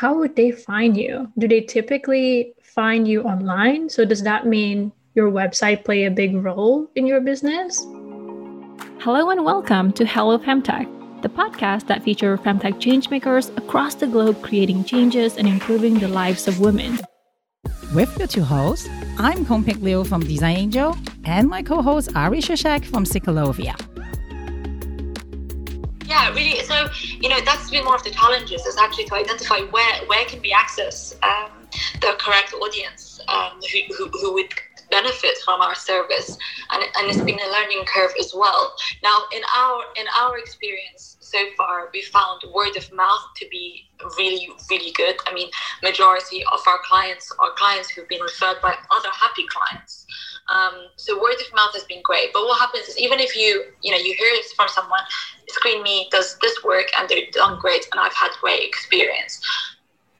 how would they find you? Do they typically find you online? So does that mean your website play a big role in your business? Hello and welcome to Halo Femtech, the podcast that features femtech changemakers across the globe creating changes and improving the lives of women. With your two hosts, I'm Kung Pik Liu from Design Angel and my co-host Ari Krzyzek from Ciclovia. Yeah, really. So you know that's been one of the challenges is actually to identify where where can we access um, the correct audience um, who, who, who would benefit from our service. And, and it's been a learning curve as well. Now in our in our experience so far we found word of mouth to be really really good. I mean majority of our clients are clients who've been referred by other happy clients um, so word of mouth has been great but what happens is even if you you know you hear it from someone ScreenMe does this work and they're done great and i've had great experience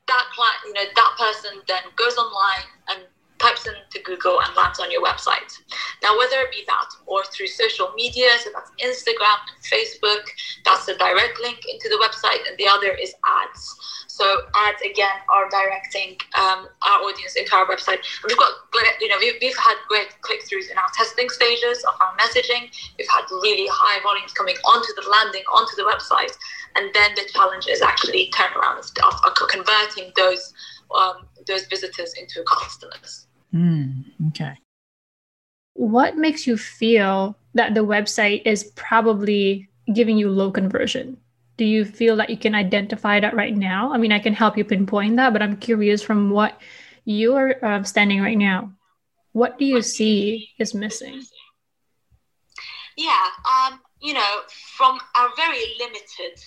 that client you know that person then goes online and types into Google and lands on your website. Now, whether it be that or through social media, so that's Instagram and Facebook, that's a direct link into the website, and the other is ads. So ads again are directing um, our audience into our website. And We've got, you know, we've, we've had great click throughs in our testing stages of our messaging. We've had really high volumes coming onto the landing, onto the website, and then the challenge is actually turnaround of, of converting those um, those visitors into customers. Mm, okay. What makes you feel that the website is probably giving you low conversion? Do you feel that you can identify that right now? I mean, I can help you pinpoint that, but I'm curious from what you are uh, standing right now. What do you see is missing? Yeah, um, you know, from our very limited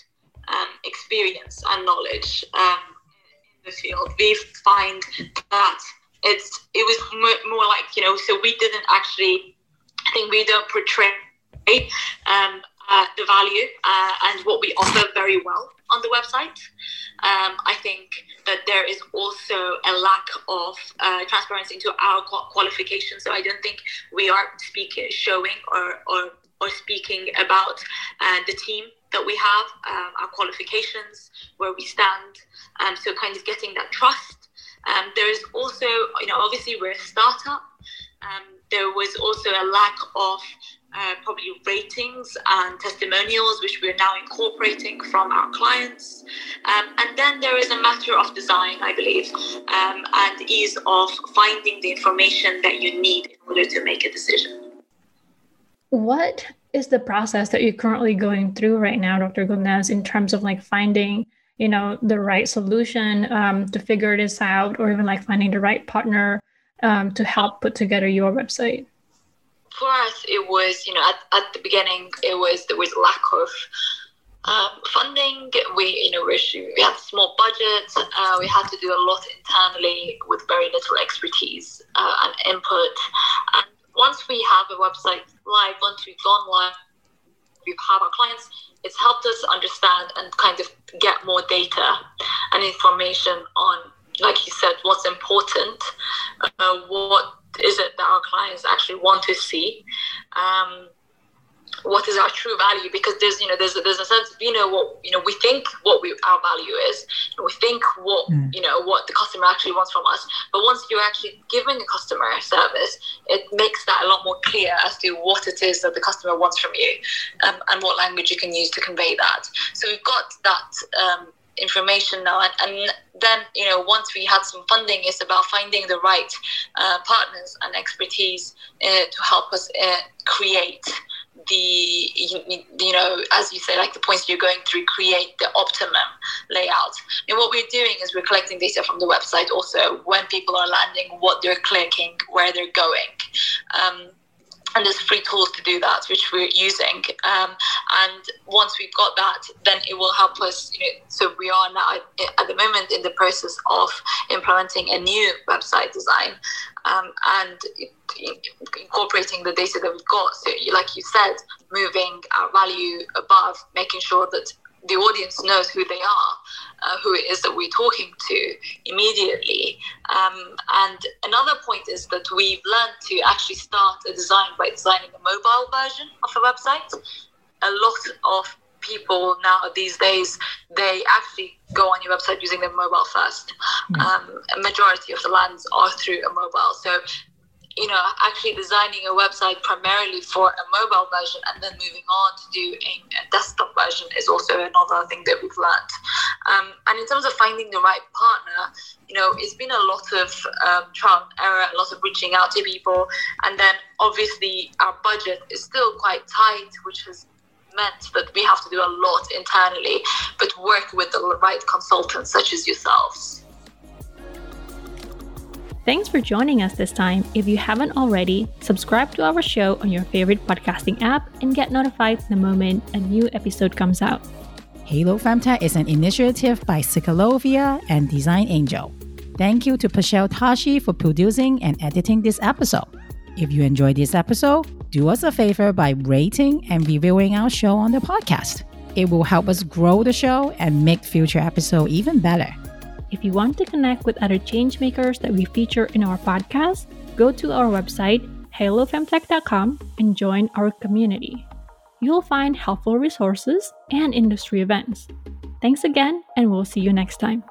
um, experience and knowledge um, in the field, we find that it's it was more, like you know so we didn't actually i think we don't portray um, uh, the value uh, and what we offer very well on the website. Um, i think that there is also a lack of uh, transparency into our qualifications. So i don't think we are speaking showing or or, or speaking about uh, the team that we have um, our qualifications where we stand. Um, so kind of getting that trust um, there is also, you know, obviously we're a startup. Um, there was also a lack of uh, probably ratings and testimonials, which we're now incorporating from our clients. Um, and then there is a matter of design, I believe, um, and ease of finding the information that you need in order to make a decision. What is the process that you're currently going through right now, Dr. Gomez, in terms of like finding you know the right solution um, to figure this out or even like finding the right partner um, to help put together your website? For us it was you know at, at the beginning it was there was lack of um, funding. We you know we, had small budgets uh, we had to do a lot internally with very little expertise uh, and input. And once we have a website live once we've gone live we have our clients it's helped us understand and kind of get more data and information on, like you said, what's important, uh, what is it that our clients actually want to see. Um, what is our true value? Because there's you know there's a, there's a sense of you know what you know we think what we our value is we think what mm. you know what the customer actually wants from us. But once you're actually giving a customer a service it makes that a lot more clear as to what it is that the customer wants from you um, and what language you can use to convey that. So we've got that um, information now and, and, then you know once we had some funding it's about finding the right uh, partners and expertise uh, to help us uh, create the you know as you say like the points you're going through create the optimum layout. And what we're doing is we're collecting data from the website also. When people are landing what they're clicking where they're going. Um, and there's free tools to do that which we're using. Um, and once we've got that then it will help us you know so we are now at the moment in the process of implementing a new website design um, and incorporating the data that we've got. So like you said moving our value above making sure that the audience knows who they are, uh, who it is that we're talking to immediately. Um, and another point is that we've learned to actually start a design by designing a mobile version of a website. A lot of people now these days they actually go on your website using their mobile first. Mm. Um, a majority of the lands are through a mobile, so you know, actually designing a website primarily for a mobile version and then moving on to do a, desktop version is also another thing that we've learned. Um, and in terms of finding the right partner, you know, it's been a lot of um, trial and error, a lot of reaching out to people. And then obviously our budget is still quite tight, which has meant that we have to do a lot internally, but work with the right consultants such as yourselves. Thanks for joining us this time. If you haven't already, subscribe to our show on your favorite podcasting app and get notified the moment a new episode comes out. Halo Femtech is an initiative by Ciclovia and Design Angel. Thank you to Pashel Tashi for producing and editing this episode. If you enjoyed this episode, do us a favor by rating and reviewing our show on the podcast. It will help us grow the show and make future episodes even better. If you want to connect with other changemakers that we feature in our podcast, go to our website, halofemtech.com, and join our community. You'll find helpful resources and industry events. Thanks again, and we'll see you next time.